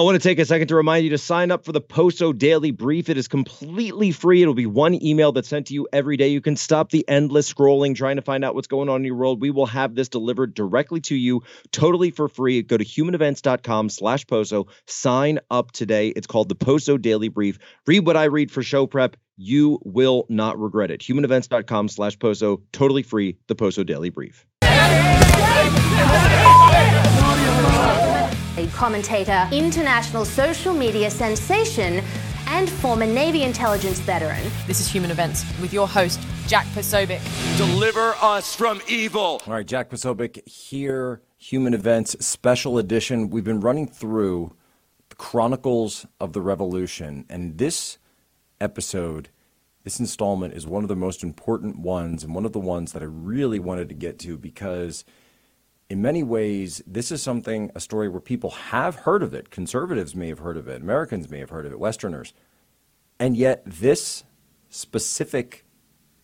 I want to take a second to remind you to sign up for the Poso Daily Brief. It is completely free. It'll be one email that's sent to you every day. You can stop the endless scrolling trying to find out what's going on in your world. We will have this delivered directly to you totally for free. Go to humanevents.com slash Poso. Sign up today. It's called the Poso Daily Brief. Read what I read for show prep. You will not regret it. Humanevents.com slash Poso. Totally free. The Poso Daily Brief a commentator, international social media sensation, and former Navy intelligence veteran. This is Human Events with your host, Jack Posobiec. Deliver us from evil. All right, Jack Posobiec here, Human Events Special Edition. We've been running through the Chronicles of the Revolution, and this episode, this installment, is one of the most important ones, and one of the ones that I really wanted to get to because – in many ways, this is something, a story where people have heard of it. Conservatives may have heard of it, Americans may have heard of it, Westerners. And yet, this specific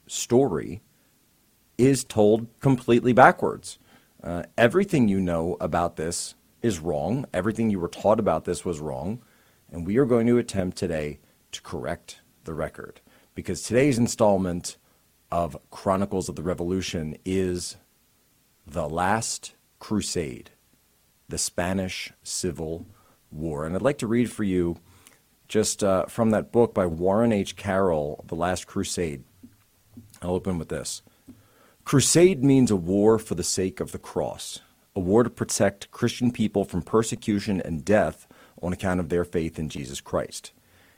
story is told completely backwards. Uh, everything you know about this is wrong. Everything you were taught about this was wrong. And we are going to attempt today to correct the record. Because today's installment of Chronicles of the Revolution is the last crusade, the Spanish Civil War. And I'd like to read for you just uh, from that book by Warren H. Carroll, The Last Crusade. I'll open with this Crusade means a war for the sake of the cross, a war to protect Christian people from persecution and death on account of their faith in Jesus Christ.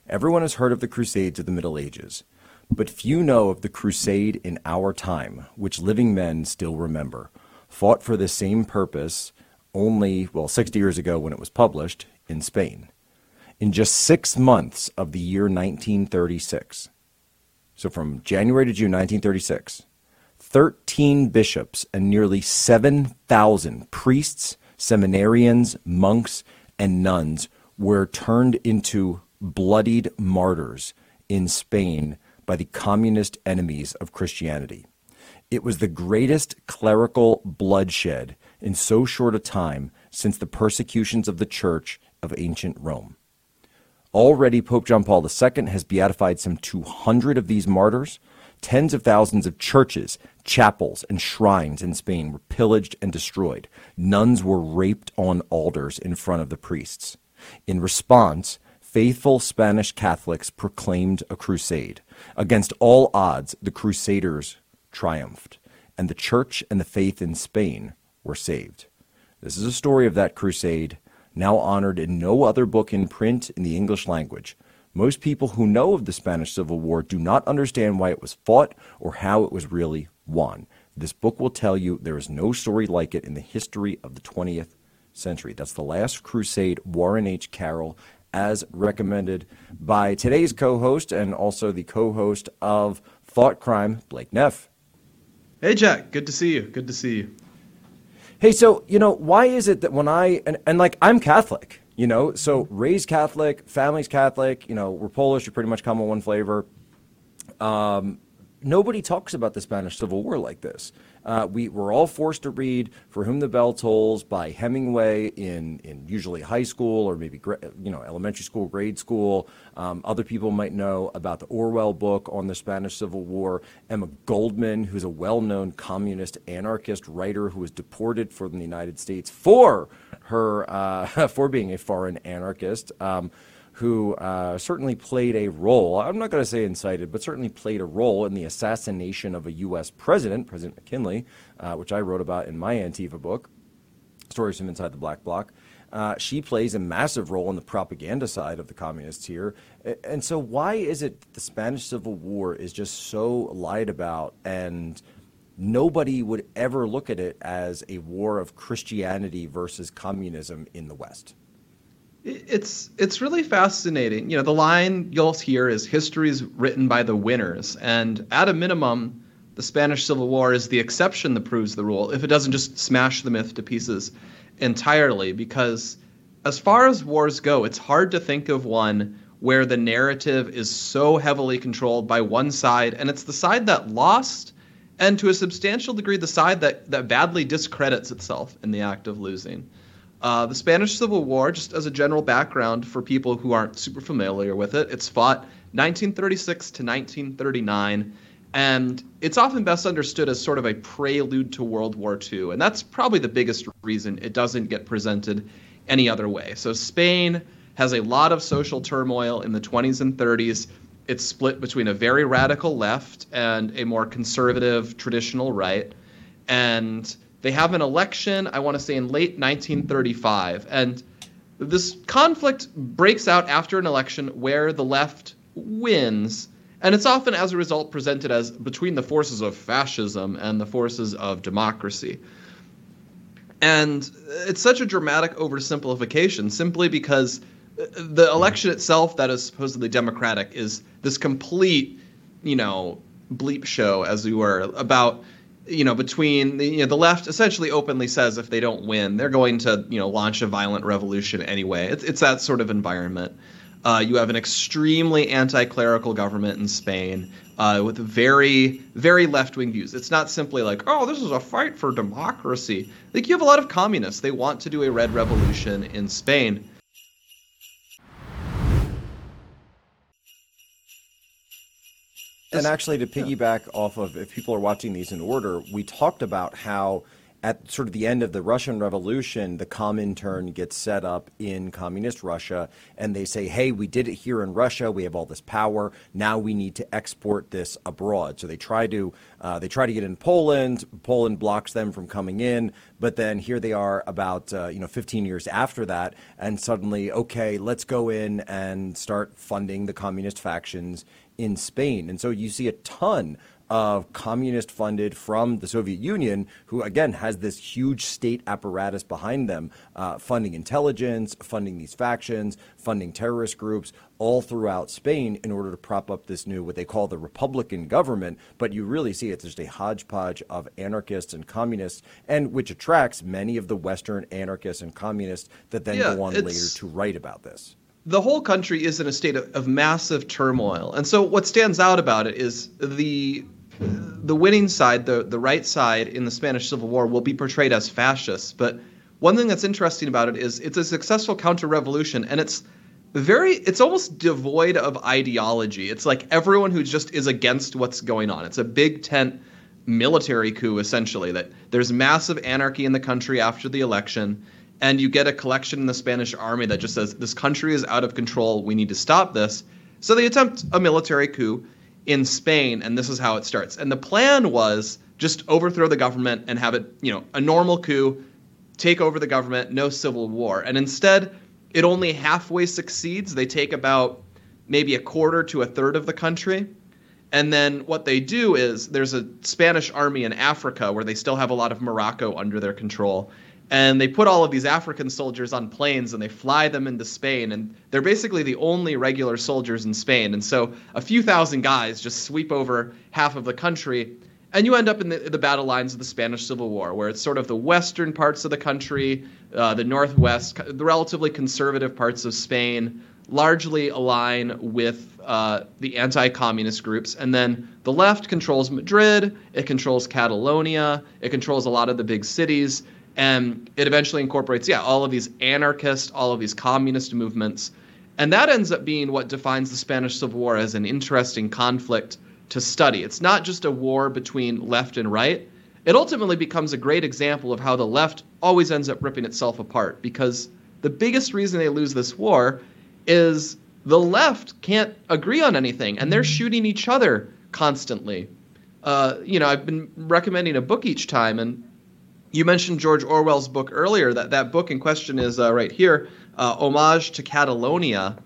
Everyone has heard of the Crusades of the Middle Ages, but few know of the Crusade in our time, which living men still remember fought for the same purpose only, well, 60 years ago when it was published in Spain. In just six months of the year 1936, so from January to June 1936, 13 bishops and nearly 7,000 priests, seminarians, monks, and nuns were turned into bloodied martyrs in Spain by the communist enemies of Christianity. It was the greatest clerical bloodshed in so short a time since the persecutions of the Church of ancient Rome. Already, Pope John Paul II has beatified some 200 of these martyrs. Tens of thousands of churches, chapels, and shrines in Spain were pillaged and destroyed. Nuns were raped on altars in front of the priests. In response, faithful Spanish Catholics proclaimed a crusade. Against all odds, the Crusaders triumphed, and the church and the faith in Spain were saved. This is a story of that crusade, now honored in no other book in print in the English language. Most people who know of the Spanish Civil War do not understand why it was fought or how it was really won. This book will tell you there is no story like it in the history of the 20th century. That's The Last Crusade, Warren H. Carroll, as recommended by today's co host and also the co host of Thought Crime, Blake Neff. Hey, Jack. Good to see you. Good to see you. Hey, so, you know, why is it that when I, and, and like, I'm Catholic, you know, so raised Catholic, family's Catholic, you know, we're Polish, you pretty much come on one flavor. Um, nobody talks about the Spanish Civil War like this. Uh, we were all forced to read "For Whom the Bell Tolls" by Hemingway in in usually high school or maybe you know elementary school, grade school. Um, other people might know about the Orwell book on the Spanish Civil War. Emma Goldman, who's a well-known communist anarchist writer who was deported from the United States for her uh, for being a foreign anarchist. Um, who uh, certainly played a role, I'm not going to say incited, but certainly played a role in the assassination of a U.S. president, President McKinley, uh, which I wrote about in my Antifa book, Stories from Inside the Black Bloc. Uh, she plays a massive role in the propaganda side of the communists here. And so, why is it the Spanish Civil War is just so lied about and nobody would ever look at it as a war of Christianity versus communism in the West? It's it's really fascinating. You know, the line you'll hear is history is written by the winners, and at a minimum, the Spanish Civil War is the exception that proves the rule. If it doesn't just smash the myth to pieces entirely, because as far as wars go, it's hard to think of one where the narrative is so heavily controlled by one side, and it's the side that lost, and to a substantial degree, the side that that badly discredits itself in the act of losing. Uh, the Spanish Civil War, just as a general background for people who aren't super familiar with it, it's fought 1936 to 1939, and it's often best understood as sort of a prelude to World War II. And that's probably the biggest reason it doesn't get presented any other way. So Spain has a lot of social turmoil in the 20s and 30s. It's split between a very radical left and a more conservative traditional right. And they have an election, I want to say in late 1935. And this conflict breaks out after an election where the left wins. And it's often, as a result, presented as between the forces of fascism and the forces of democracy. And it's such a dramatic oversimplification simply because the election itself, that is supposedly democratic, is this complete, you know, bleep show, as we were, about you know, between the, you know, the left essentially openly says if they don't win, they're going to, you know, launch a violent revolution anyway. It's, it's that sort of environment. Uh, you have an extremely anti-clerical government in Spain uh, with very, very left-wing views. It's not simply like, oh, this is a fight for democracy. Like you have a lot of communists. They want to do a red revolution in Spain. And actually, to piggyback off of if people are watching these in order, we talked about how at sort of the end of the Russian Revolution, the Comintern gets set up in communist Russia, and they say, "Hey, we did it here in Russia. We have all this power. Now we need to export this abroad." So they try to uh, they try to get in Poland. Poland blocks them from coming in, but then here they are about uh, you know 15 years after that, and suddenly, okay, let's go in and start funding the communist factions in Spain. And so you see a ton of communist funded from the Soviet Union, who again has this huge state apparatus behind them, uh, funding intelligence, funding these factions, funding terrorist groups all throughout Spain in order to prop up this new, what they call the Republican government. But you really see it's just a hodgepodge of anarchists and communists, and which attracts many of the Western anarchists and communists that then yeah, go on later to write about this the whole country is in a state of, of, massive turmoil. And so what stands out about it is the the winning side, the the right side in the Spanish Civil War will be portrayed as fascists. But one thing that's interesting about it is it's a successful counter-revolution and it's very it's almost devoid of ideology. It's like everyone who just is against what's going on. It's a big tent military coup essentially that there's massive anarchy in the country after the election and you get a collection in the Spanish army that just says this country is out of control. We need to stop this. So they attempt a military coup in Spain, and this is how it starts. And the plan was just overthrow the government and have it, you know, a normal coup, take over the government, no civil war. And instead, it only halfway succeeds. They take about maybe a quarter to a third of the country. And then what they do is there's a Spanish army in Africa where they still have a lot of Morocco under their control and they put all of these African soldiers on planes and they fly them into Spain. And they're basically the only regular soldiers in Spain. And so a few thousand guys just sweep over half of the country. And you end up in the, the battle lines of the Spanish Civil War where it's sort of the western parts of the country uh, the northwest the relatively conservative parts of Spain largely align with uh, the anti-communist groups. And then the left controls Madrid it controls Catalonia it controls a lot of the big cities and it eventually incorporates yeah all of these anarchist all of these communist movements. And that ends up being what defines the spanish civil war as an interesting conflict to study. It's not just a war between left and right. It ultimately becomes a great example of how the left always ends up ripping itself apart because the biggest reason they lose this war is the left can't agree on anything and they're shooting each other constantly. Uh, you know i've been recommending a book each time and you mentioned George Orwell's book earlier. That that book in question is uh, right here, uh, "Homage to Catalonia."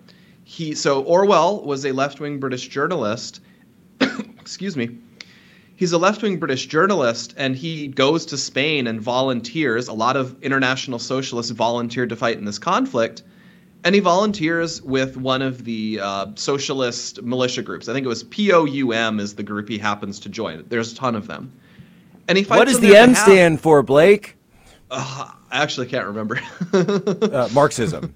He so Orwell was a left-wing British journalist. excuse me. He's a left-wing British journalist, and he goes to Spain and volunteers. A lot of international socialists volunteered to fight in this conflict, and he volunteers with one of the uh, socialist militia groups. I think it was POUM is the group he happens to join. There's a ton of them and he. What does the M stand for, Blake? Uh, I actually can't remember. uh, Marxism.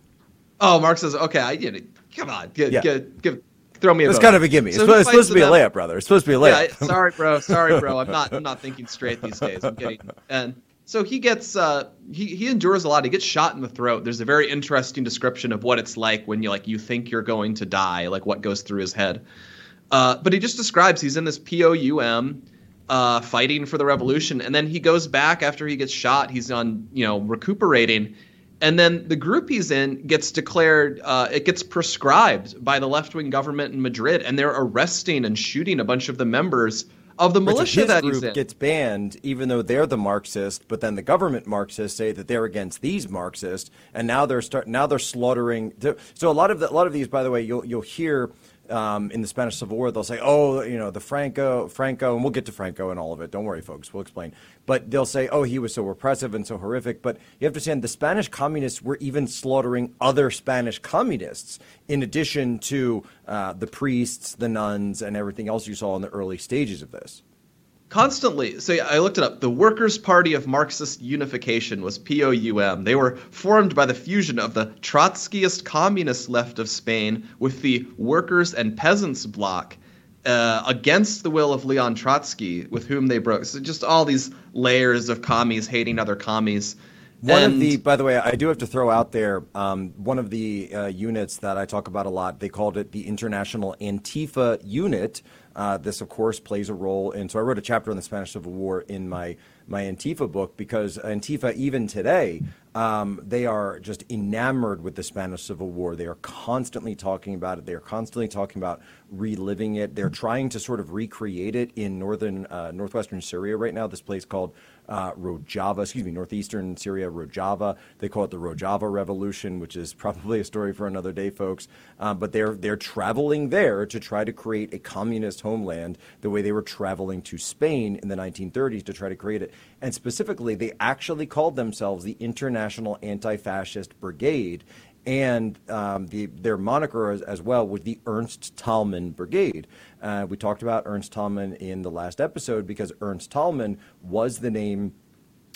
Oh, Marxism. Okay, I get it. Come on, get, yeah. get, give, throw me a. It's kind of a gimme. So it's, supposed to be a layup, brother. It's supposed to be a layup. Yeah, sorry, bro. Sorry, bro. I'm not. I'm not thinking straight these days. I'm getting and so he gets uh, he he endures a lot. He gets shot in the throat. There's a very interesting description of what it's like when you like you think you're going to die, like what goes through his head. Uh, but he just describes he's in this POUM uh, fighting for the revolution, and then he goes back after he gets shot. He's on you know recuperating, and then the group he's in gets declared uh, it gets proscribed by the left wing government in Madrid, and they're arresting and shooting a bunch of the members of the militia that group gets banned, even though they're the Marxist. But then the government Marxists say that they're against these Marxists, and now they're start now they're slaughtering. So a lot of the, a lot of these, by the way, you'll you'll hear um, in the Spanish Civil War, they'll say, "Oh, you know, the Franco, Franco," and we'll get to Franco and all of it. Don't worry, folks. We'll explain. But they'll say, "Oh, he was so repressive and so horrific." But you have to understand, the Spanish communists were even slaughtering other Spanish communists, in addition to uh, the priests, the nuns, and everything else you saw in the early stages of this. Constantly. So yeah, I looked it up. The Workers' Party of Marxist Unification was POUM. They were formed by the fusion of the Trotskyist communist left of Spain with the Workers and Peasants bloc. Uh, against the will of Leon Trotsky, with whom they broke. So just all these layers of commies hating other commies. One and of the, by the way, I do have to throw out there um, one of the uh, units that I talk about a lot. They called it the International Antifa Unit. Uh, this, of course, plays a role And So I wrote a chapter on the Spanish Civil War in my my Antifa book because Antifa, even today, um, they are just enamored with the Spanish Civil War. They are constantly talking about it. They are constantly talking about reliving it. They're trying to sort of recreate it in northern uh, northwestern Syria right now. This place called uh, Rojava, excuse me, northeastern Syria, Rojava. They call it the Rojava Revolution, which is probably a story for another day, folks. Um, but they're they're traveling there to try to create a communist homeland, the way they were traveling to Spain in the 1930s to try to create it. And specifically, they actually called themselves the International Anti-Fascist Brigade, and um, the, their moniker as, as, well was the Ernst Thälmann Brigade. Uh, we talked about Ernst Thälmann in the last episode because Ernst Thälmann was the name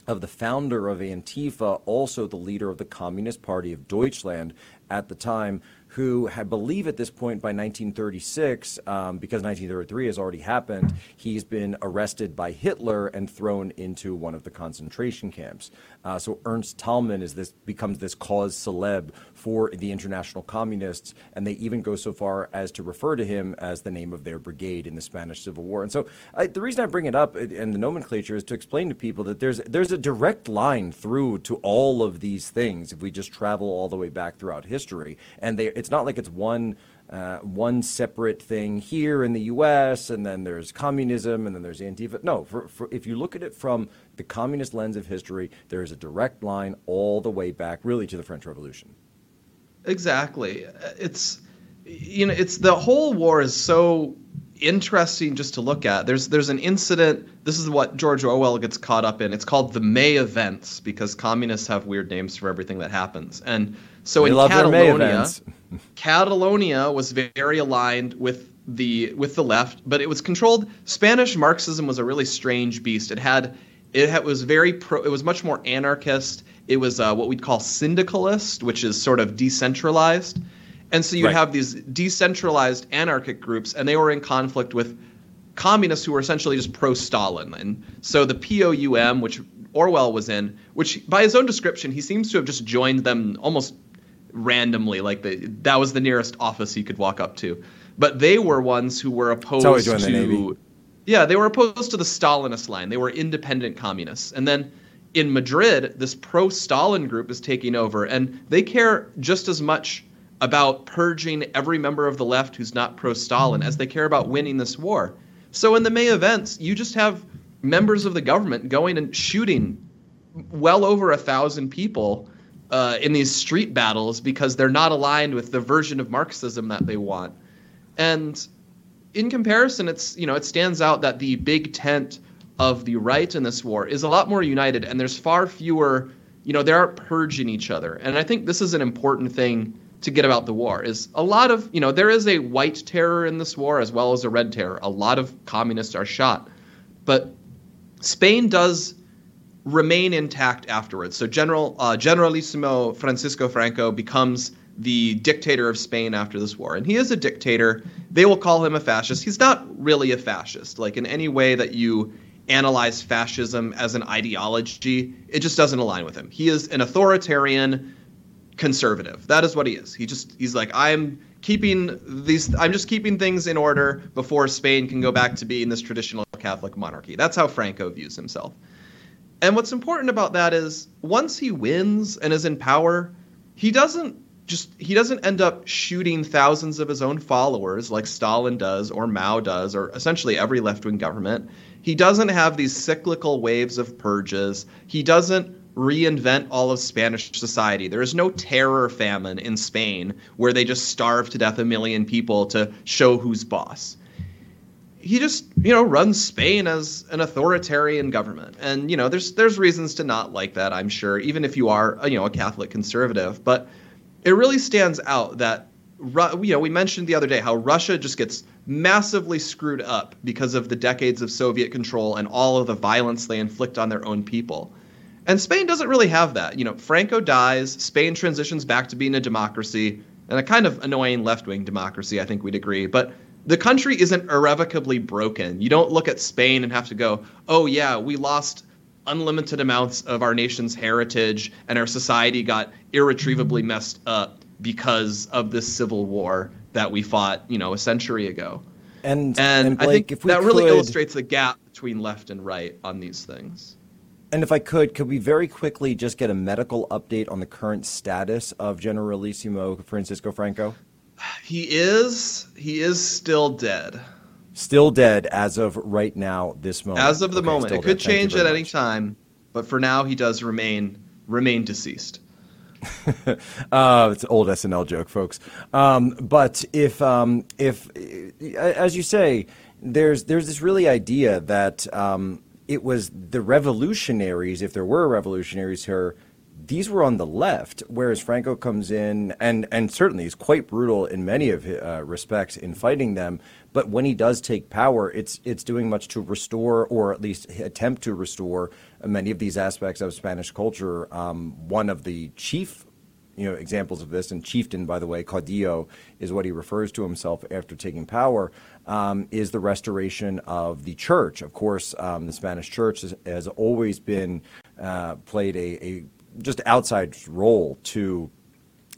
of the founder of Antifa, also the leader of the Communist Party of Deutschland at the time, who I believe at this point by 1936, um, because 1933 has already happened, he's been arrested by Hitler and thrown into one of the concentration camps. Uh, so Ernst Thälmann is this becomes this cause célèbre for the international communists, and they even go so far as to refer to him as the name of their brigade in the Spanish Civil War. And so I, the reason I bring it up and the nomenclature is to explain to people that there's there's a direct line through to all of these things if we just travel all the way back throughout history, and they it's not like it's one. Uh, one separate thing here in the U.S., and then there's communism, and then there's Antifa. No, for, for, if you look at it from the communist lens of history, there is a direct line all the way back, really, to the French Revolution. Exactly. It's you know, it's the whole war is so interesting just to look at. There's there's an incident. This is what George Orwell gets caught up in. It's called the May events because communists have weird names for everything that happens. And so we in Catalonia, Catalonia was very aligned with the with the left, but it was controlled. Spanish Marxism was a really strange beast. It had it had, was very pro. It was much more anarchist. It was uh, what we'd call syndicalist, which is sort of decentralized. And so you Right. have these decentralized anarchic groups, and they were in conflict with communists who were essentially just pro Stalin. And so the POUM, which Orwell was in, which by his own description, he seems to have just joined them almost randomly, like the, that was the nearest office he could walk up to. But they were ones who were opposed to. Yeah, they were opposed to the Stalinist line. They were independent communists. And then in Madrid, this pro Stalin group is taking over, and they care just as much about purging every member of the left who's not pro Stalin as they care about winning this war. So in the May events, you just have members of the government going and shooting well over a thousand people uh, in these street battles because they're not aligned with the version of Marxism that they want. And in comparison, it's you know it stands out that the big tent of the right in this war is a lot more united, and there's far fewer. You know, they aren't purging each other, and I think this is an important thing to get about the war. Is a lot of you know there is a white terror in this war as well as a red terror. A lot of communists are shot, but Spain does remain intact afterwards. So General uh, Generalissimo Francisco Franco becomes the dictator of Spain after this war, and he is a dictator. They will call him a fascist. He's not really a fascist, like in any way that you analyze fascism as an ideology. It just doesn't align with him. He is an authoritarian conservative. That is what he is. He just he's like I'm keeping these I'm just keeping things in order before Spain can go back to being this traditional Catholic monarchy. That's how Franco views himself. And what's important about that is once he wins and is in power, he doesn't just he doesn't end up shooting thousands of his own followers like Stalin does or Mao does or essentially every left-wing government. He doesn't have these cyclical waves of purges. He doesn't reinvent all of Spanish society. There is no terror famine in Spain where they just starve to death a million people to show who's boss. He just, you know, runs Spain as an authoritarian government. And, you know, there's there's reasons to not like that, I'm sure, even if you are, uh, you know, a Catholic conservative, but it really stands out that you know, we mentioned the other day how Russia just gets massively screwed up because of the decades of Soviet control and all of the violence they inflict on their own people. And Spain doesn't really have that. You know, Franco dies, Spain transitions back to being a democracy and a kind of annoying left-wing democracy, I think we'd agree, but the country isn't irrevocably broken. You don't look at Spain and have to go, "Oh yeah, we lost unlimited amounts of our nation's heritage and our society got irretrievably messed up because of this civil war that we fought, you know, a century ago. And and, and Blake, I think that really illustrates the gap between left and right on these things. And if I could, could we very quickly just get a medical update on the current status of Generalissimo Francisco Franco? He is he is still dead. Still dead as of right now, this moment. As of the Okay, moment, it could dead. Change at any time, but for now he does remain remain deceased. Uh, it's an old SNL joke, folks. Um, but if, um, if, uh, as you say, there's there's this really idea that um, it was the revolutionaries, if there were revolutionaries here, these were on the left, whereas Franco comes in and and certainly is quite brutal in many of uh, respects in fighting them. But when he does take power, it's it's doing much to restore or at least attempt to restore many of these aspects of Spanish culture. Um, one of the chief you know, examples of this, and chieftain, by the way, caudillo is what he refers to himself after taking power, um, is the restoration of the church. Of course, um, the Spanish church has, has always been uh, played a, a just outside role to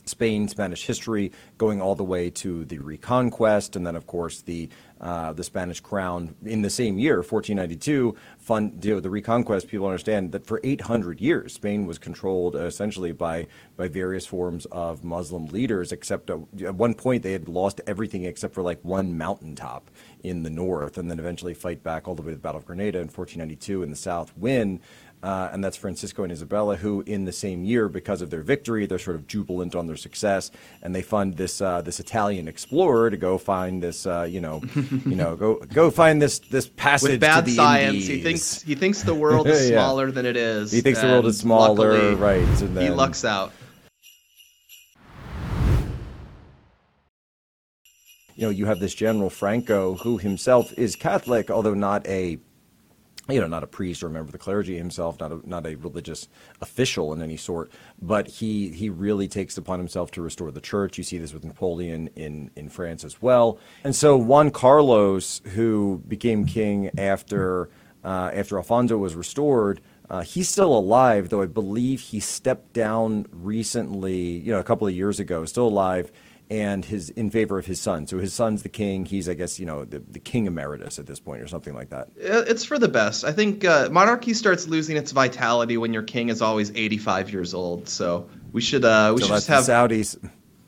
Spain, Spanish history, going all the way to the Reconquest, and then, of course, the uh, the Spanish crown in the same year, 1492. Fund you know, the Reconquest. People understand that for 800 years, Spain was controlled essentially by by various forms of Muslim leaders. Except uh, at one point, they had lost everything except for like one mountaintop in the north, and then eventually fight back all the way to the Battle of Granada in 1492 in the south, win. Uh, and that's Francisco and Isabella, who in the same year, because of their victory, they're sort of jubilant on their success, and they fund this uh, this Italian explorer to go find this, uh, you know, you know, go go find this this passage With bad science, Indies. he thinks he thinks the world is Yeah. smaller than it is. He thinks the world is smaller, luckily, right? And he then, lucks out. you know, you have this General Franco who himself is Catholic, although not a, you know, not a priest or a member of the clergy himself, not a, not a religious official in any sort, but he, he really takes upon himself to restore the church. You see this with Napoleon in, in France as well. And so Juan Carlos, who became king after, uh, after Alfonso was restored, uh, he's still alive, though I believe he stepped down recently, you know, a couple of years ago, still alive and his in favor of his son. So his son's the king. He's, I guess, you know, the, the king emeritus at this point, or something like that. It's for the best. I think uh, monarchy starts losing its vitality when your king is always 85 years old. So we should uh, we so should just have Saudis.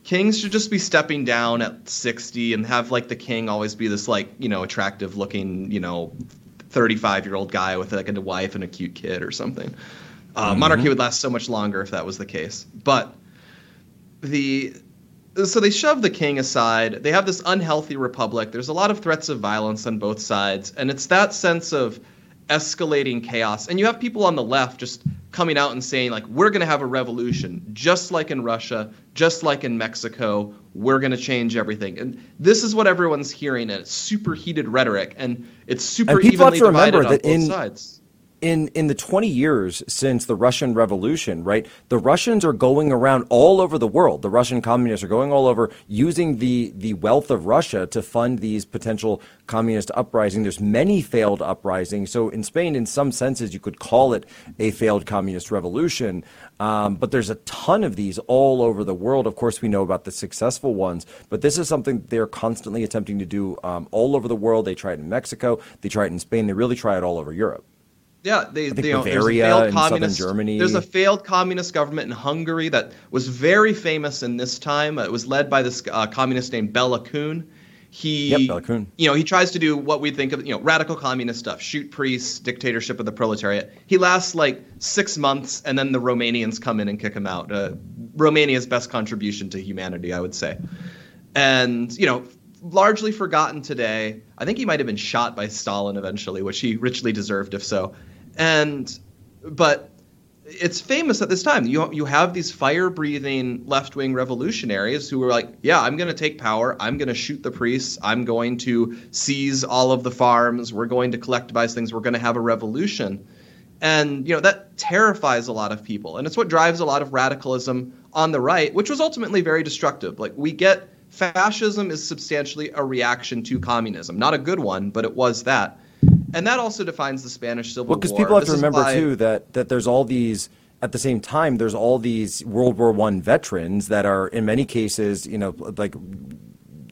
kings should just be stepping down at 60 and have like the king always be this like you know attractive looking you know 35 year old guy with like a wife and a cute kid or something. Uh, Mm-hmm. Monarchy would last so much longer if that was the case. But the so they shove the king aside. They have this unhealthy republic. There's a lot of threats of violence on both sides, and it's that sense of escalating chaos. And you have people on the left just coming out and saying like, "We're going to have a revolution, just like in Russia, just like in Mexico. We're going to change everything." And this is what everyone's hearing, and it's super heated rhetoric, and it's super And people have evenly to remember divided on that both in- sides. In in the 20 years since the Russian Revolution, right? The Russians are going around all over the world. The Russian communists are going all over using the the wealth of Russia to fund these potential communist uprisings. There's many failed uprisings. So in Spain, in some senses, you could call it a failed communist revolution. Um, but there's a ton of these all over the world. Of course, we know about the successful ones, but this is something they're constantly attempting to do um, all over the world. They try it in Mexico, they try it in Spain, they really try it all over Europe. Yeah, they, they, you know, there's a failed and southern Germany. There's a failed communist government in Hungary that was very famous in this time. It was led by this uh, communist named Bela Kun. He, Yep, Bela Kun. you know, he tries to do what we think of, you know, radical communist stuff: shoot priests, dictatorship of the proletariat. He lasts like six months, and then the Romanians come in and kick him out. Uh, Romania's best contribution to humanity, I would say, and you know, largely forgotten today. I think he might have been shot by Stalin eventually, which he richly deserved, if so. And but it's famous at this time. You you have these fire-breathing left-wing revolutionaries who are like, "Yeah, I'm going to take power. I'm going to shoot the priests. I'm going to seize all of the farms. We're going to collectivize things. We're going to have a revolution." And you know that terrifies a lot of people, and it's what drives a lot of radicalism on the right, which was ultimately very destructive. Like we get fascism is substantially a reaction to communism, not a good one, but it was that. And that also defines the Spanish Civil War. Well, because people have This to remember why- too that that there's all these at the same time there's all these World War One veterans that are in many cases you know like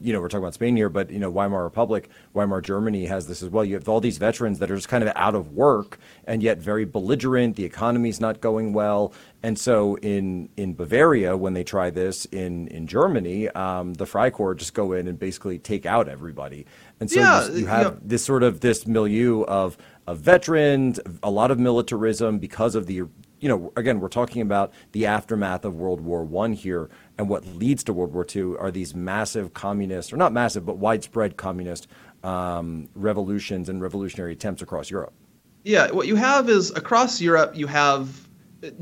you know we're talking about Spain here, but you know Weimar Republic, Weimar Germany has this as well. You have all these veterans that are just kind of out of work and yet very belligerent. The economy's not going well, and so in in Bavaria when they try this in in Germany, um, the Freikorps just go in and basically take out everybody. And so Yeah, you, you you have know- this sort of this milieu of of veterans, a lot of militarism because of the you know again we're talking about the aftermath of World War One here, and what leads to World War Two are these massive communist or not massive but widespread communist um, revolutions and revolutionary attempts across Europe. Yeah, what you have is across Europe, you have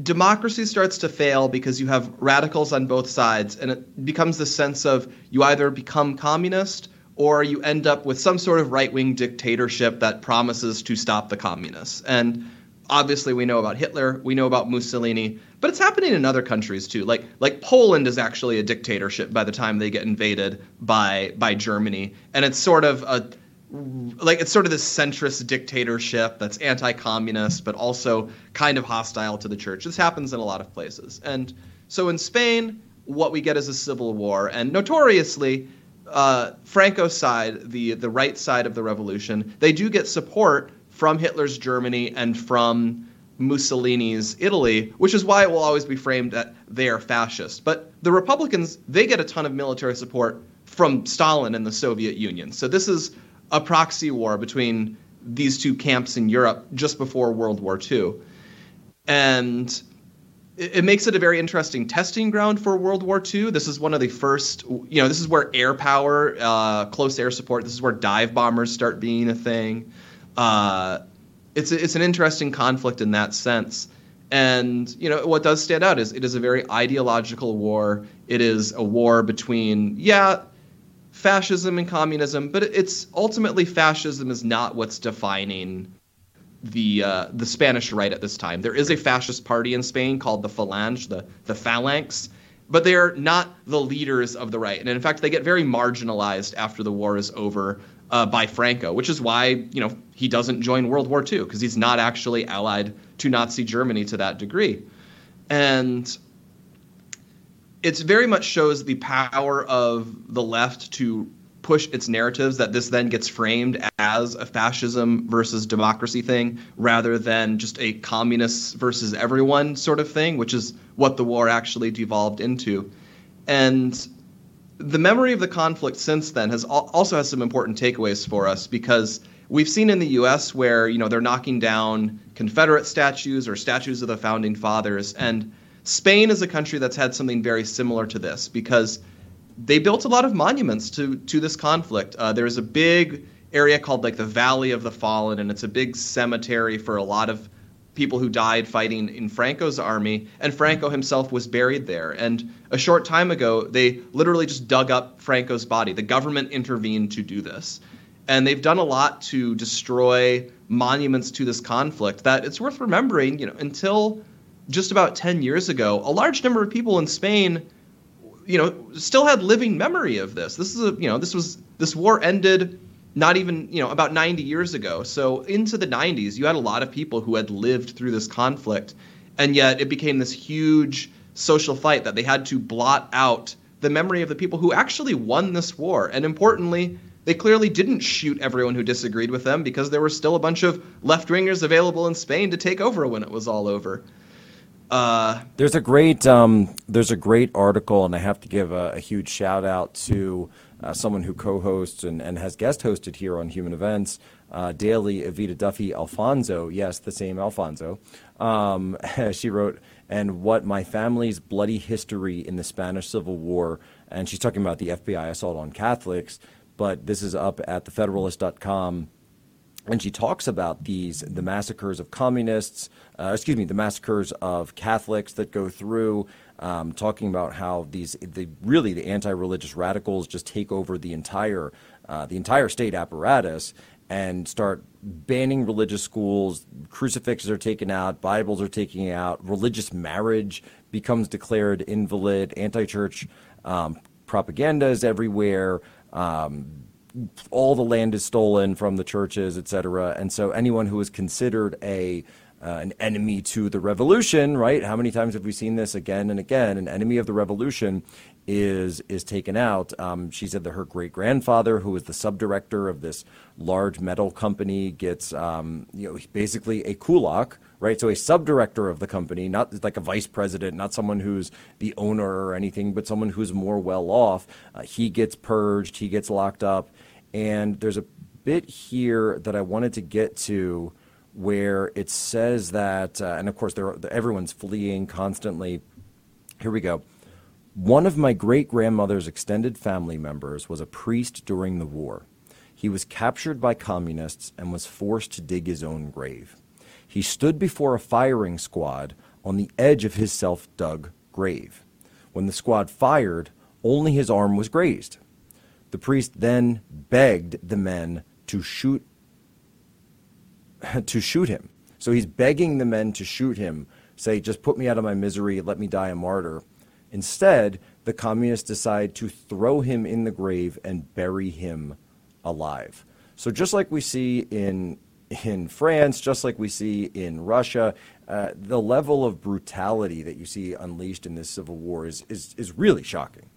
democracy starts to fail because you have radicals on both sides, and it becomes the sense of you either become communist or you end up with some sort of right wing dictatorship that promises to stop the communists. And obviously, we know about Hitler, we know about Mussolini, but it's happening in other countries too. Like like Poland is actually a dictatorship by the time they get invaded by by Germany, and it's sort of a like it's sort of this centrist dictatorship that's anti-communist but also kind of hostile to the church. This happens in a lot of places. And so in spain what we get is a civil war. And notoriously uh, franco's side the the right side of the revolution they do get support from hitler's germany and from mussolini's italy which is why it will always be framed that they are fascist but the republicans they get a ton of military support from stalin and the soviet union so this is a proxy war between these two camps in Europe just before World War II. And it, makes it a very interesting testing ground for World War II. This is one of the first, you know, this is where air power, uh, close air support, this is where dive bombers start being a thing. Uh, it's, it's an interesting conflict in that sense. And you know what does stand out is it is a very ideological war. It is a war between yeah, fascism and communism, but it's ultimately fascism is not what's defining the uh, the Spanish right at this time. There is a fascist party in Spain called the Falange, the the Phalanx, but they're not the leaders of the right. And in fact, they get very marginalized after the war is over uh, by Franco, which is why you know he doesn't join World War II because he's not actually allied to Nazi Germany to that degree, and it very much shows the power of the left to push its narratives that this then gets framed as a fascism versus democracy thing rather than just a communists versus everyone sort of thing, which is what the war actually devolved into. And the memory of the conflict since then has al- also has some important takeaways for us because we've seen in the US where, you know, they're knocking down Confederate statues or statues of the founding fathers and Spain is a country that's had something very similar to this because they built a lot of monuments to to this conflict. Uh, there's a big area called like the Valley of the Fallen, and it's a big cemetery for a lot of people who died fighting in Franco's army. And Franco himself was buried there. And a short time ago, they literally just dug up Franco's body. The government intervened to do this. and they've done a lot to destroy monuments to this conflict that it's worth remembering, you know, until just about 10 years ago, a large number of people in Spain, you know, still had living memory of this. This is a, you know, this was this war ended not even, you know, about 90 years ago. So into the 90s, you had a lot of people who had lived through this conflict, and yet it became this huge social fight that they had to blot out the memory of the people who actually won this war. And importantly, they clearly didn't shoot everyone who disagreed with them because there were still a bunch of left wingers available in Spain to take over when it was all over. Uh, there's a great um, there's a great article, and I have to give a, a huge shout out to uh, someone who co-hosts and, and has guest hosted here on Human Events uh, daily, Evita Duffy Alfonso. Yes, the same Alfonso. Um, she wrote, and what my family's bloody history in the Spanish Civil War, and she's talking about the FBI assault on Catholics. But this is up at thefederalist.com and she talks about these the massacres of communists, uh, excuse me, the massacres of Catholics that go through, um, talking about how these the really the anti-religious radicals just take over the entire uh, the entire state apparatus and start banning religious schools. Crucifixes are taken out, Bibles are taken out, religious marriage becomes declared invalid, anti-church um, propaganda is everywhere. Um, all the land is stolen from the churches, et cetera. And so anyone who is considered a uh, an enemy to the revolution, right? How many times have we seen this again and again? An enemy of the revolution is is taken out. Um, she said that her great grandfather, who was the subdirector of this large metal company, gets um, you know basically a kulak, right? So a subdirector of the company, not like a vice president, not someone who's the owner or anything, but someone who's more well off. Uh, he gets purged, he gets locked up. And there's a bit here that I wanted to get to where it says that, uh, and of course, everyone's fleeing constantly. Here we go. One of my great grandmother's extended family members was a priest during the war. He was captured by communists and was forced to dig his own grave. He stood before a firing squad on the edge of his self dug grave. When the squad fired, only his arm was grazed. The priest then begged the men to shoot to shoot him. So he's begging the men to shoot him, say, just put me out of my misery, let me die a martyr. Instead, the communists decide to throw him in the grave and bury him alive. So just like we see in in France, just like we see in Russia, uh, the level of brutality that you see unleashed in this civil war is, is, is really shocking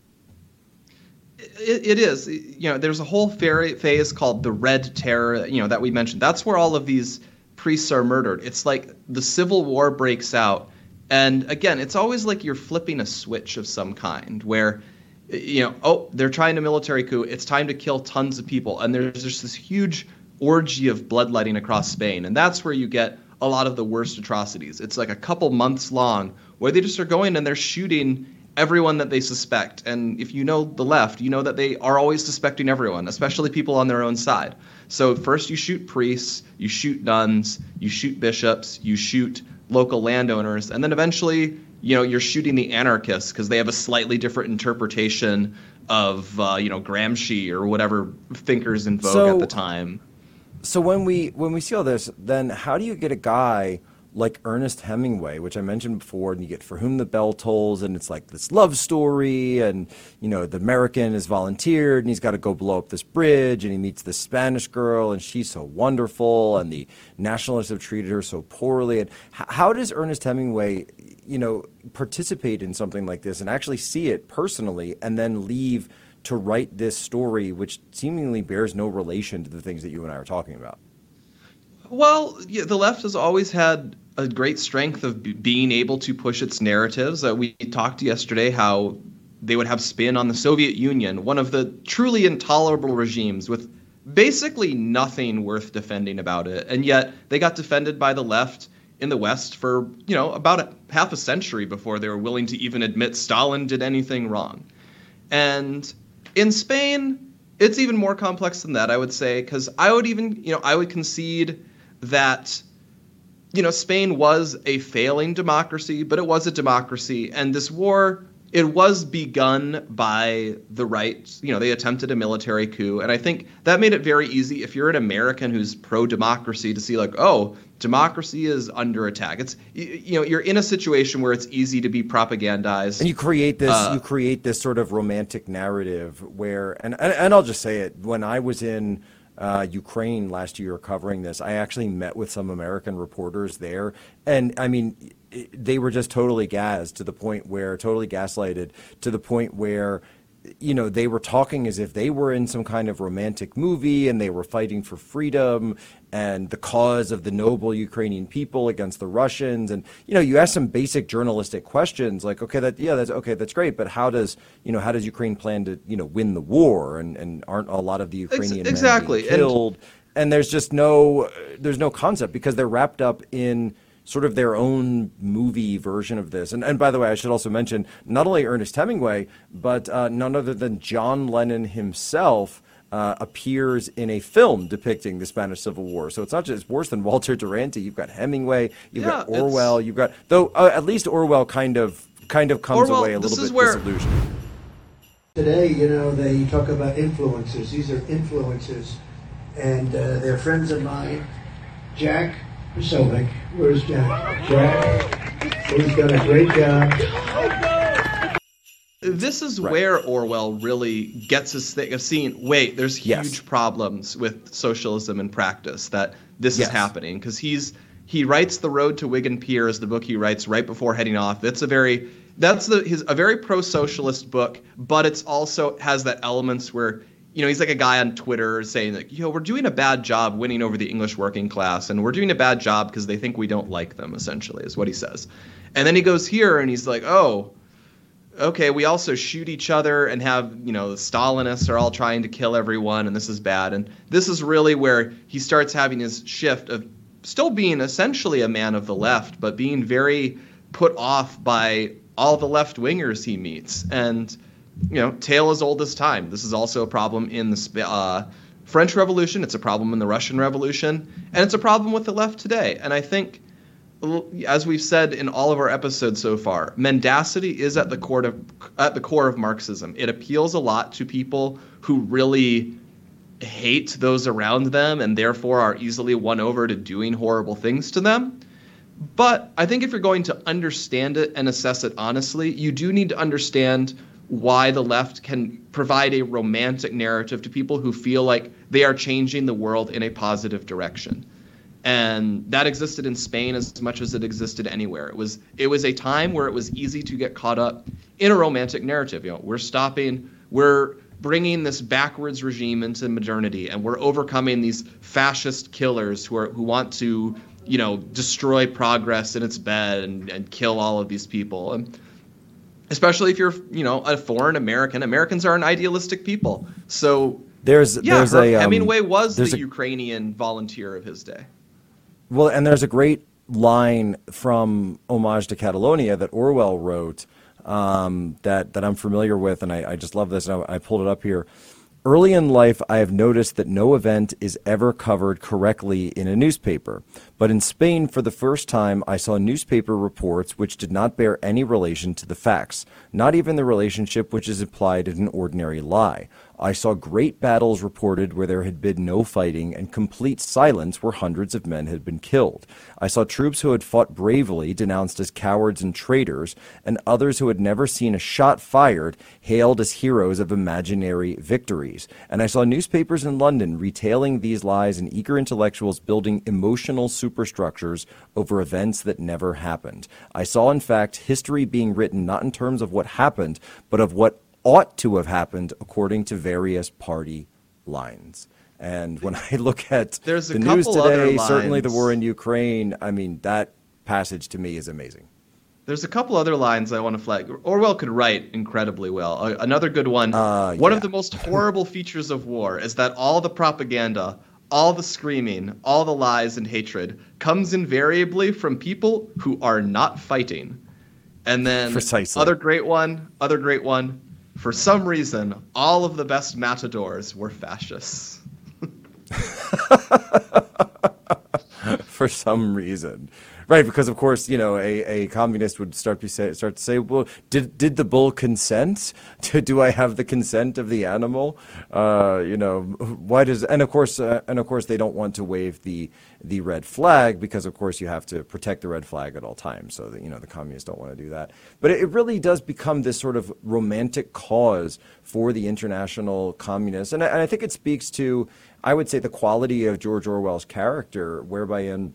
it, it is. You know, there's a whole phase called the Red Terror. You know that we mentioned. That's where all of these priests are murdered. It's like the civil war breaks out, and again, it's always like you're flipping a switch of some kind where. You know, oh, they're trying a military coup. It's time to kill tons of people, and there's just this huge orgy of bloodletting across Spain, and that's where you get a lot of the worst atrocities. It's like a couple months long where they just are going and they're shooting everyone that they suspect. And if you know the left, you know that they are always suspecting everyone, especially people on their own side. So first you shoot priests, you shoot nuns, you shoot bishops, you shoot local landowners, and then eventually, you know, you're shooting the anarchists because they have a slightly different interpretation of, uh, you know, Gramsci or whatever thinkers in vogue so, at the time. So when we when we see all this, then how do you get a guy? Like Ernest Hemingway, which I mentioned before, and you get For Whom the Bell Tolls, and it's like this love story, and you know the American has volunteered, and he's got to go blow up this bridge, and he meets this Spanish girl, and she's so wonderful, and the nationalists have treated her so poorly. And how does Ernest Hemingway, you know, participate in something like this and actually see it personally, and then leave to write this story, which seemingly bears no relation to the things that you and I are talking about? Well, yeah, the left has always had a great strength of being able to push its narratives. Uh, we talked yesterday how they would have spin on the Soviet Union, one of the truly intolerable regimes with basically nothing worth defending about it. And yet they got defended by the left in the West for, you know, about a, half a century before they were willing to even admit Stalin did anything wrong. And in Spain, it's even more complex than that, I would say, because I would even, you know, I would concede that you know, Spain was a failing democracy, but it was a democracy. And this war, it was begun by the right. You know, they attempted a military coup, and I think that made it very easy if you're an American who's pro-democracy to see like, oh, democracy is under attack. It's you know, you're in a situation where it's easy to be propagandized, and you create this. Uh, you create this sort of romantic narrative where, and and, and I'll just say it. When I was in uh, Ukraine last year covering this, I actually met with some American reporters there, and I mean they were just totally gassed to the point where totally gaslighted to the point where you know they were talking as if they were in some kind of romantic movie and they were fighting for freedom and the cause of the noble Ukrainian people against the Russians. And you know you ask some basic journalistic questions like okay that yeah that's okay that's great but how does you know how does Ukraine plan to you know win the war? And and aren't a lot of the Ukrainian exactly. Killed? And, and there's just no there's no concept because they're wrapped up in sort of their own movie version of this. And, and by the way, I should also mention not only Ernest Hemingway, but uh, none other than John Lennon himself. Uh, appears in a film depicting the Spanish Civil War. So it's not just worse than Walter Duranty. You've got Hemingway, you've yeah, got Orwell, you've got though uh, at least Orwell kind of kind of comes Orwell, away a little bit where... disillusioned. Today, you know, they talk about influencers. These are influencers, and uh, they're friends of mine. Jack Posobiec. Where's Jack? Jack, he's done a great job. This is right. where Orwell really gets his thing of seeing, wait, there's huge yes. problems with socialism in practice, that this yes. is happening. Because he's he writes The Road to Wigan Pier as the book he writes right before heading off. It's a very that's the his a very pro-socialist book, but it's also has that elements where you know, he's like a guy on Twitter saying like, "Yo, we're doing a bad job winning over the English working class, and we're doing a bad job because they think we don't like them." Essentially, is what he says. And then he goes here and he's like, "Oh, okay, we also shoot each other and have you know the Stalinists are all trying to kill everyone, and this is bad." And this is really where he starts having his shift of still being essentially a man of the left, but being very put off by all the left wingers he meets and you know, tale as old as time. This is also a problem in the uh, French Revolution. It's a problem in the Russian Revolution, and it's a problem with the left today. And I think, as we've said in all of our episodes so far, mendacity is at the core of at the core of Marxism. It appeals a lot to people who really hate those around them and therefore are easily won over to doing horrible things to them. But I think if you're going to understand it and assess it honestly, you do need to understand why the left can provide a romantic narrative to people who feel like they are changing the world in a positive direction. And that existed in Spain as much as it existed anywhere. It was it was a time where it was easy to get caught up in a romantic narrative. You know, we're stopping, we're bringing this backwards regime into modernity, and we're overcoming these fascist killers who are who want to, you know, destroy progress in its bed and, and kill all of these people. And especially if you're you know a foreign American. Americans are an idealistic people, so there's yeah, there's her, a um, Hemingway was the a, Ukrainian volunteer of his day. Well, and there's a great line from Homage to Catalonia that Orwell wrote um, that that I'm familiar with, and I, I just love this. I, I pulled it up here. Early in life, I have noticed that no event is ever covered correctly in a newspaper. But in Spain, for the first time, I saw newspaper reports which did not bear any relation to the facts, not even the relationship which is implied in an ordinary lie. I saw great battles reported where there had been no fighting and complete silence where hundreds of men had been killed. I saw troops who had fought bravely denounced as cowards and traitors, and others who had never seen a shot fired hailed as heroes of imaginary victories. And I saw newspapers in London retailing these lies and eager intellectuals building emotional superstructures over events that never happened. I saw, in fact, history being written not in terms of what happened, but of what ought to have happened according to various party lines. And when I look at There's the news today, certainly the war in Ukraine, I mean, that passage to me is amazing. There's a couple other lines I want to flag. Orwell could write incredibly well. Another good one. Uh, one yeah. of the most horrible features of war is that all the propaganda, all the screaming, all the lies and hatred comes invariably from people who are not fighting. And then Precisely. other great one, other great one. For some reason, all of the best matadors were fascists. For some reason. Right, because of course, you know, a, a communist would start to say start to say, well, did did the bull consent? Do I have the consent of the animal? Uh, you know, why does and of course uh, and of course they don't want to wave the the red flag because of course you have to protect the red flag at all times. So that you know the communists don't want to do that. But it, it really does become this sort of romantic cause for the international communists, and I, and I think it speaks to I would say the quality of George Orwell's character, whereby in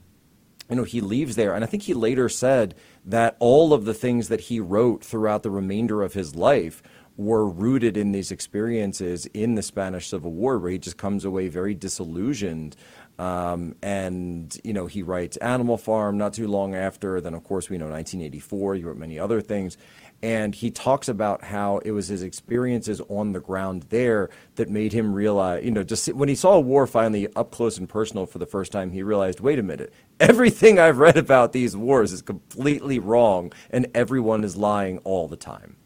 you know, he leaves there. And I think he later said that all of the things that he wrote throughout the remainder of his life were rooted in these experiences in the Spanish Civil War, where he just comes away very disillusioned. Um, and, you know, he writes Animal Farm not too long after. Then, of course, we know 1984. He wrote many other things. And he talks about how it was his experiences on the ground there that made him realize, you know, just when he saw war finally up close and personal for the first time, he realized, wait a minute, everything I've read about these wars is completely wrong and everyone is lying all the time.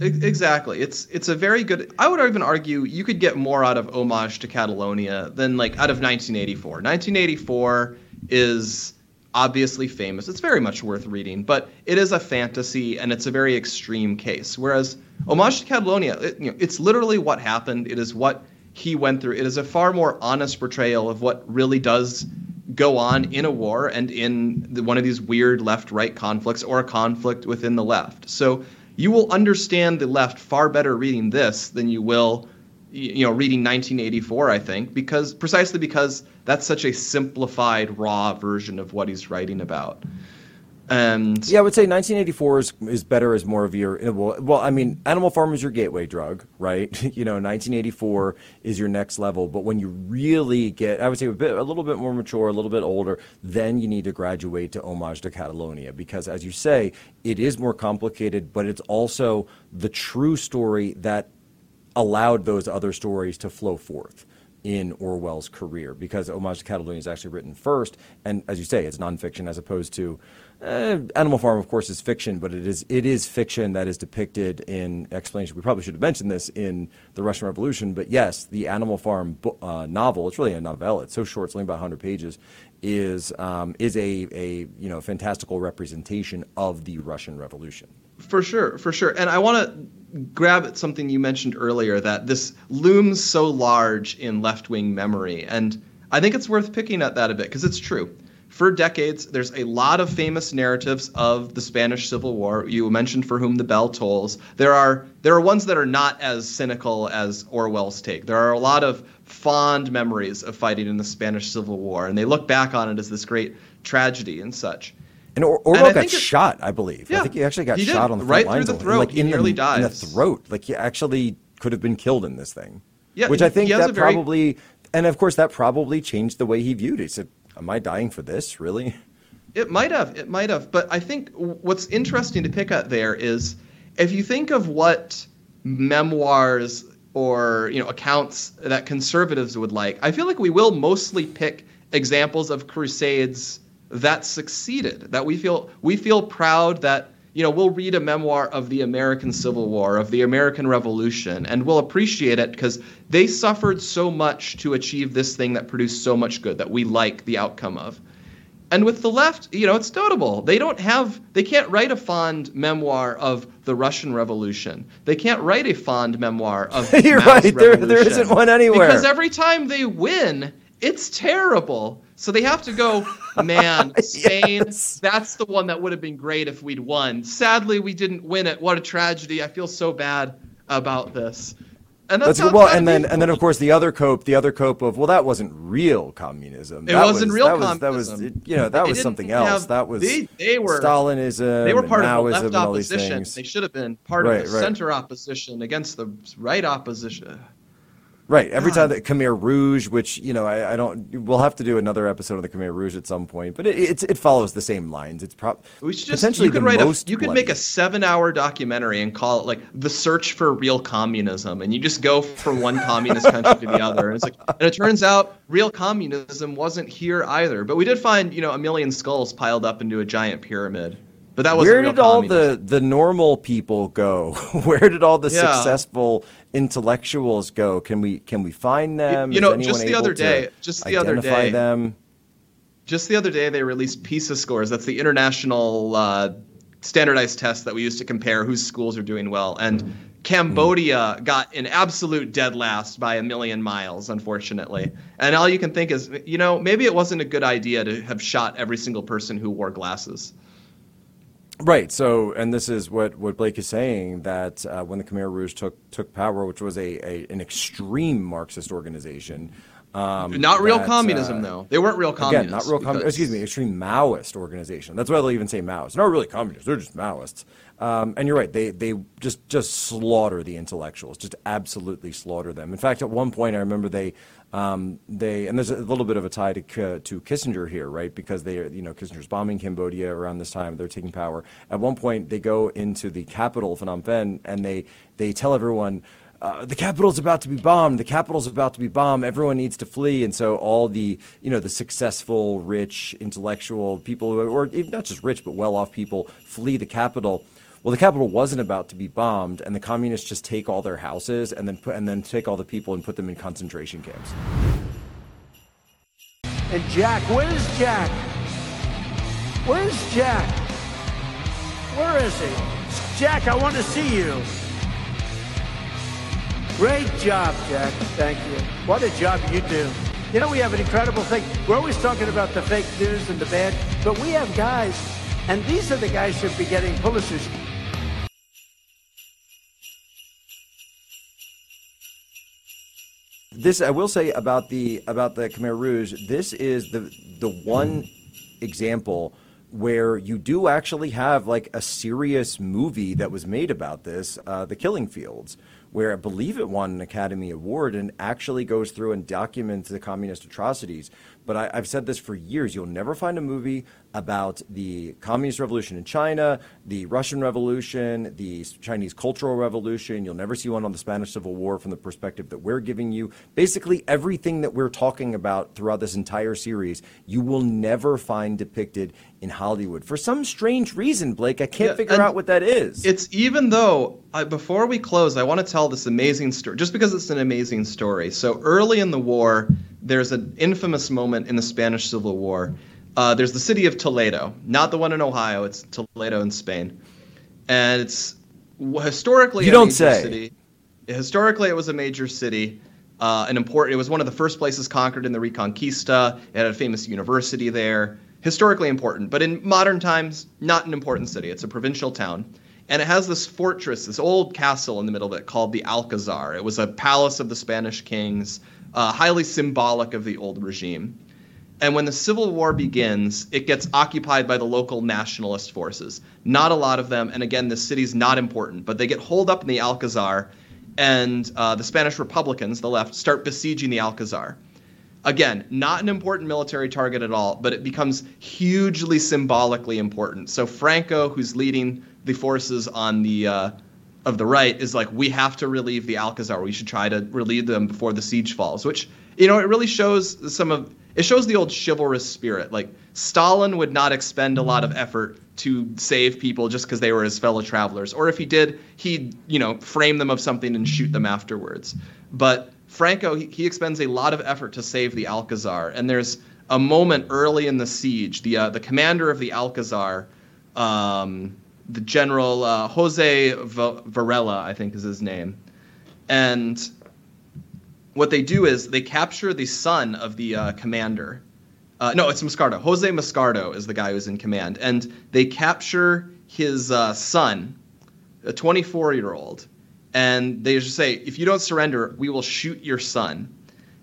Exactly. It's it's a very good. I would even argue you could get more out of Homage to Catalonia than like out of 1984. 1984 is obviously famous. It's very much worth reading, but it is a fantasy and it's a very extreme case. Whereas Homage to Catalonia, it, you know, it's literally what happened. It is what he went through. It is a far more honest portrayal of what really does go on in a war and in the, one of these weird left-right conflicts or a conflict within the left. So you will understand the left far better reading this than you will you know reading 1984 i think because precisely because that's such a simplified raw version of what he's writing about. And yeah i would say 1984 is, is better as more of your eh, well, well i mean animal farm is your gateway drug right? You know 1984 is your next level. But when you really get i would say a, bit, a little bit more mature a little bit older then you need to graduate to homage to catalonia. Because as you say it is more complicated but it's also the true story that allowed those other stories to flow forth in Orwell's career because Homage to Catalonia is actually written first, and as you say, it's nonfiction as opposed to uh, Animal Farm. Of course, is fiction, but it is it is fiction that is depicted in explanation. We probably should have mentioned this in the Russian Revolution, but yes, the Animal Farm uh, novel. It's really a novella. It's so short, it's only about 100 pages. Is um, is a a you know fantastical representation of the Russian Revolution. For sure, for sure, and I want to grab at something you mentioned earlier that this looms so large in left wing memory. And I think it's worth picking at that a bit because it's true. For decades, there's a lot of famous narratives of the Spanish Civil War. You mentioned For Whom the Bell Tolls. There are there are ones that are not as cynical as Orwell's take. There are a lot of fond memories of fighting in the Spanish Civil War, and they look back on it as this great tragedy and such. And or- Orwell and got it, shot, I believe. Yeah, I think he actually got he shot on the front right through the throat. Like in he nearly the, dies. in the throat. Like he actually could have been killed in this thing. Yeah, which I think that very... probably, and of course that probably changed the way he viewed it. He said, "Am I dying for this? Really?" It might have. It might have. But I think what's interesting to pick up there is if you think of what memoirs or you know accounts that conservatives would like, I feel like we will mostly pick examples of crusades that succeeded. That we feel we feel proud that you know we'll read a memoir of the American Civil War, of the American Revolution, and we'll appreciate it because they suffered so much to achieve this thing that produced so much good that we like the outcome of. And with the left, you know, it's notable. They don't have, they can't write a fond memoir of the Russian Revolution. They can't write a fond memoir of. You're right. There, there isn't one anywhere. Because every time they win, it's terrible. So they have to go, man, Spain, yes. that's the one that would have been great if we'd won. Sadly, we didn't win it. What a tragedy. I feel so bad about this. And that's, that's well, and then and then of course the other cope, the other cope of well, that wasn't real communism. It that wasn't was, real that communism. Was, that was you know that was something else. Have, that was they, they were Stalinism. They were part of the left opposition. They should have been part right, of the right. center opposition against the right opposition. Right. Every time that Khmer Rouge, which you know, I, I, don't. We'll have to do another episode of the Khmer Rouge at some point, but it it follows the same lines. It's pro- we should just, potentially you could write. A, you could bloody. make a seven-hour documentary and call it like "The Search for Real Communism," and you just go from one communist country to the other. And it's like, and it turns out real communism wasn't here either. But we did find, you know, a million skulls piled up into a giant pyramid. But that was where did all the the normal people go? where did all the yeah. successful intellectuals go? Can we can we find them? You, you know, just the other day, just the other day, them. just the other day they released PISA scores. That's the international uh, standardized test that we use to compare whose schools are doing well. And Cambodia got an absolute dead last by a million miles, unfortunately. And all you can think is, you know, maybe it wasn't a good idea to have shot every single person who wore glasses. Right. So, and this is what, what Blake is saying that uh, when the Khmer Rouge took took power, which was a, a an extreme Marxist organization, um, not real communism, uh, though. They weren't real communists. Again, not real communism. Excuse me, extreme Maoist organization. That's why they'll even say Maoist. They're not really communists. They're just Maoists. Um, and you're right. They they just just slaughter the intellectuals. Just absolutely slaughter them. In fact, at one point, I remember they um, they and there's a little bit of a tie to to Kissinger here, right? Because they you know Kissinger's bombing Cambodia around this time. They're taking power. At one point, they go into the capital, Phnom Penh, and they they tell everyone uh, the capital's about to be bombed. The capital's about to be bombed. Everyone needs to flee. And so all the, you know, the successful, rich, intellectual people, or not just rich, but well-off people, flee the capital. Well, the capital wasn't about to be bombed, and the communists just take all their houses and then put, and then take all the people and put them in concentration camps. And Jack, where's Jack? Where's Jack? Where is he? Jack, I want to see you. Great job, Jack. Thank you. What a job you do. You know, we have an incredible thing. We're always talking about the fake news and the bad, but we have guys, and these are the guys who should be getting Pulitzers. This I will say about the about the Khmer Rouge. This is the the one example where you do actually have like a serious movie that was made about this, uh, the Killing Fields, where I believe it won an Academy Award and actually goes through and documents the communist atrocities. But I, have said this for years. You'll never find a movie about the communist revolution in China, the Russian Revolution, the Chinese Cultural Revolution. You'll never see one on the Spanish Civil War from the perspective that we're giving you. Basically, everything that we're talking about throughout this entire series, you will never find depicted in Hollywood for some strange reason, Blake. I can't yeah, figure out what that is. It's even though, I, before we close, I want to tell this amazing story, just because it's an amazing story. So early in the war, there's an infamous moment in the Spanish Civil War. Uh, there's the city of Toledo, not the one in Ohio. It's Toledo in Spain, and it's historically you don't say. City. Historically, it was a major city. Uh, an important. It was one of the first places conquered in the Reconquista. It had a famous university there. Historically important, but in modern times, not an important city. It's a provincial town, and it has this fortress, this old castle in the middle of it called the Alcazar. It was a palace of the Spanish kings uh, highly symbolic of the old regime. And when the Civil War begins, it gets occupied by the local nationalist forces. Not a lot of them, and again, the city's not important, but they get holed up in the Alcazar, and uh, the Spanish Republicans, the left, start besieging the Alcazar. Again, not an important military target at all, but it becomes hugely symbolically important. So Franco, who's leading the forces on the uh, of the right is like we have to relieve the Alcazar. We should try to relieve them before the siege falls. Which you know it really shows some of it shows the old chivalrous spirit. Like Stalin would not expend a lot of effort to save people just because they were his fellow travelers, or if he did, he'd you know frame them of something and shoot them afterwards. But Franco he, he expends a lot of effort to save the Alcazar, and there's a moment early in the siege. The uh, the commander of the Alcazar. Um, the general uh, Jose Varela, I think is his name, and what they do is they capture the son of the uh, commander. Uh, no, it's Moscardo. Jose Moscardo is the guy who's in command, and they capture his uh, son, a 24 year old, and they just say, "If you don't surrender, we will shoot your son."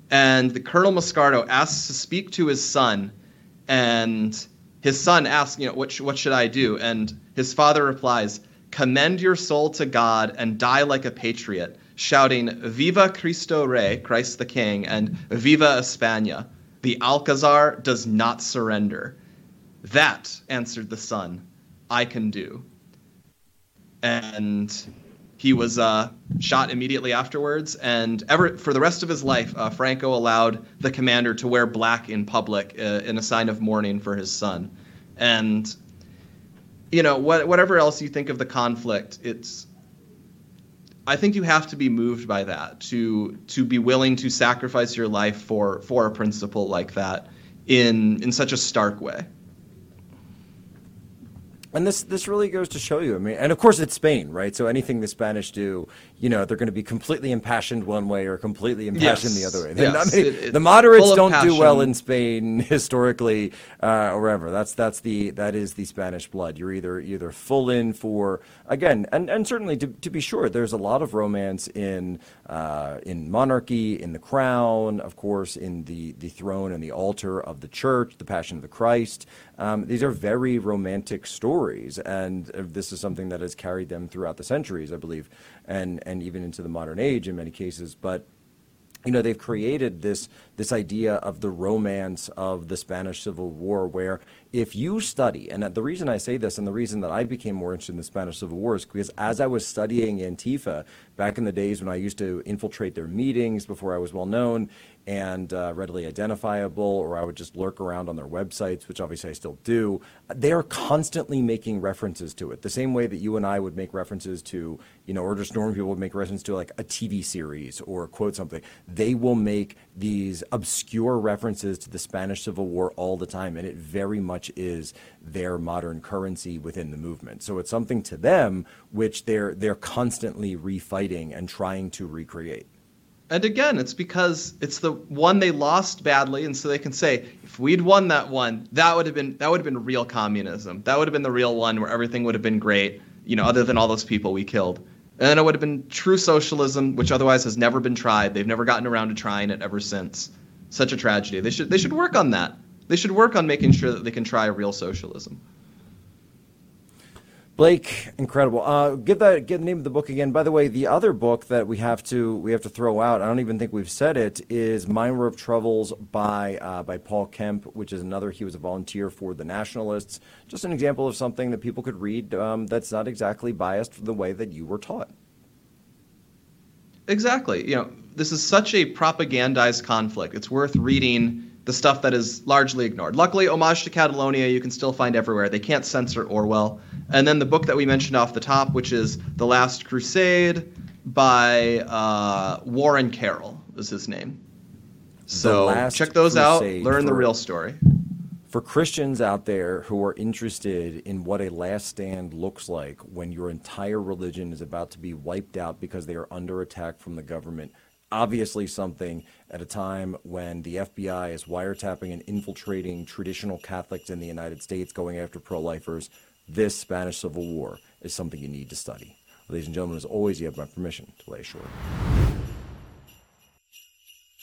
And the Colonel Moscardo asks to speak to his son, and his son asks, "You know, what sh- what should I do?" And his father replies, Commend your soul to God and die like a patriot, shouting, Viva Cristo Rey, Christ the King, and Viva España. The Alcazar does not surrender. That, answered the son, I can do. And he was uh, shot immediately afterwards, and ever for the rest of his life, uh, Franco allowed the commander to wear black in public uh, in a sign of mourning for his son. And you know, what, whatever else you think of the conflict, it's. I think you have to be moved by that to to be willing to sacrifice your life for for a principle like that. in in such a stark way. And this this really goes to show you. I mean, and of course it's Spain, right? So anything the Spanish do, you know, they're going to be completely impassioned one way or completely impassioned Yes. the other way. Yes. I mean, It- the moderates don't do well in Spain historically uh, or ever. That's that's the that is the Spanish blood. You're either either full in for again, and and certainly to, to be sure, there's a lot of romance in uh, in monarchy, in the crown, of course, in the the throne and the altar of the church, the Passion of the Christ. Um, these are very romantic stories, and uh, this is something that has carried them throughout the centuries, I believe, and and even into the modern age in many cases. But you know they've created this this idea of the romance of the Spanish Civil War, where if you study, and the reason I say this, and the reason that I became more interested in the Spanish Civil War is because as I was studying Antifa back in the days when I used to infiltrate their meetings before I was well known and uh, readily identifiable, or I would just lurk around on their websites, which obviously I still do. They are constantly making references to it, the same way that you and I would make references to, you know, or just normal people would make reference to like a TV series or quote something. They will make these obscure references to the Spanish Civil War all the time, and it very much is their modern currency within the movement. So it's something to them which they're they're constantly refighting and trying to recreate. And again, it's because it's the one they lost badly, and so they can say, if we'd won that one, that would have been that would have been real communism. That would have been the real one where everything would have been great, you know, other than all those people we killed. And then it would have been true socialism, which otherwise has never been tried. They've never gotten around to trying it ever since. Such a tragedy. They should they should work on that. They should work on making sure that they can try real socialism. Blake, incredible. Uh, give that give the name of the book again. By the way, the other book that we have to we have to throw out. I don't even think we've said it. Is Mine Were of Troubles by uh, by Paul Kemp, which is another. He was a volunteer for the Nationalists. Just an example of something that people could read um, that's not exactly biased the way that you were taught. Exactly. You know, this is such a propagandized conflict. It's worth reading the stuff that is largely ignored. Luckily, Homage to Catalonia you can still find everywhere. They can't censor Orwell. And then the book that we mentioned off the top, which is The Last Crusade by uh, Warren Carroll, is his name. So check those out. Crusade Learn the real story. For Christians out there who are interested in what a last stand looks like when your entire religion is about to be wiped out because they are under attack from the government, obviously something at a time when the FBI is wiretapping and infiltrating traditional Catholics in the United States, going after pro lifers, this Spanish Civil War is something you need to study. Ladies and gentlemen, as always, you have my permission to lay short.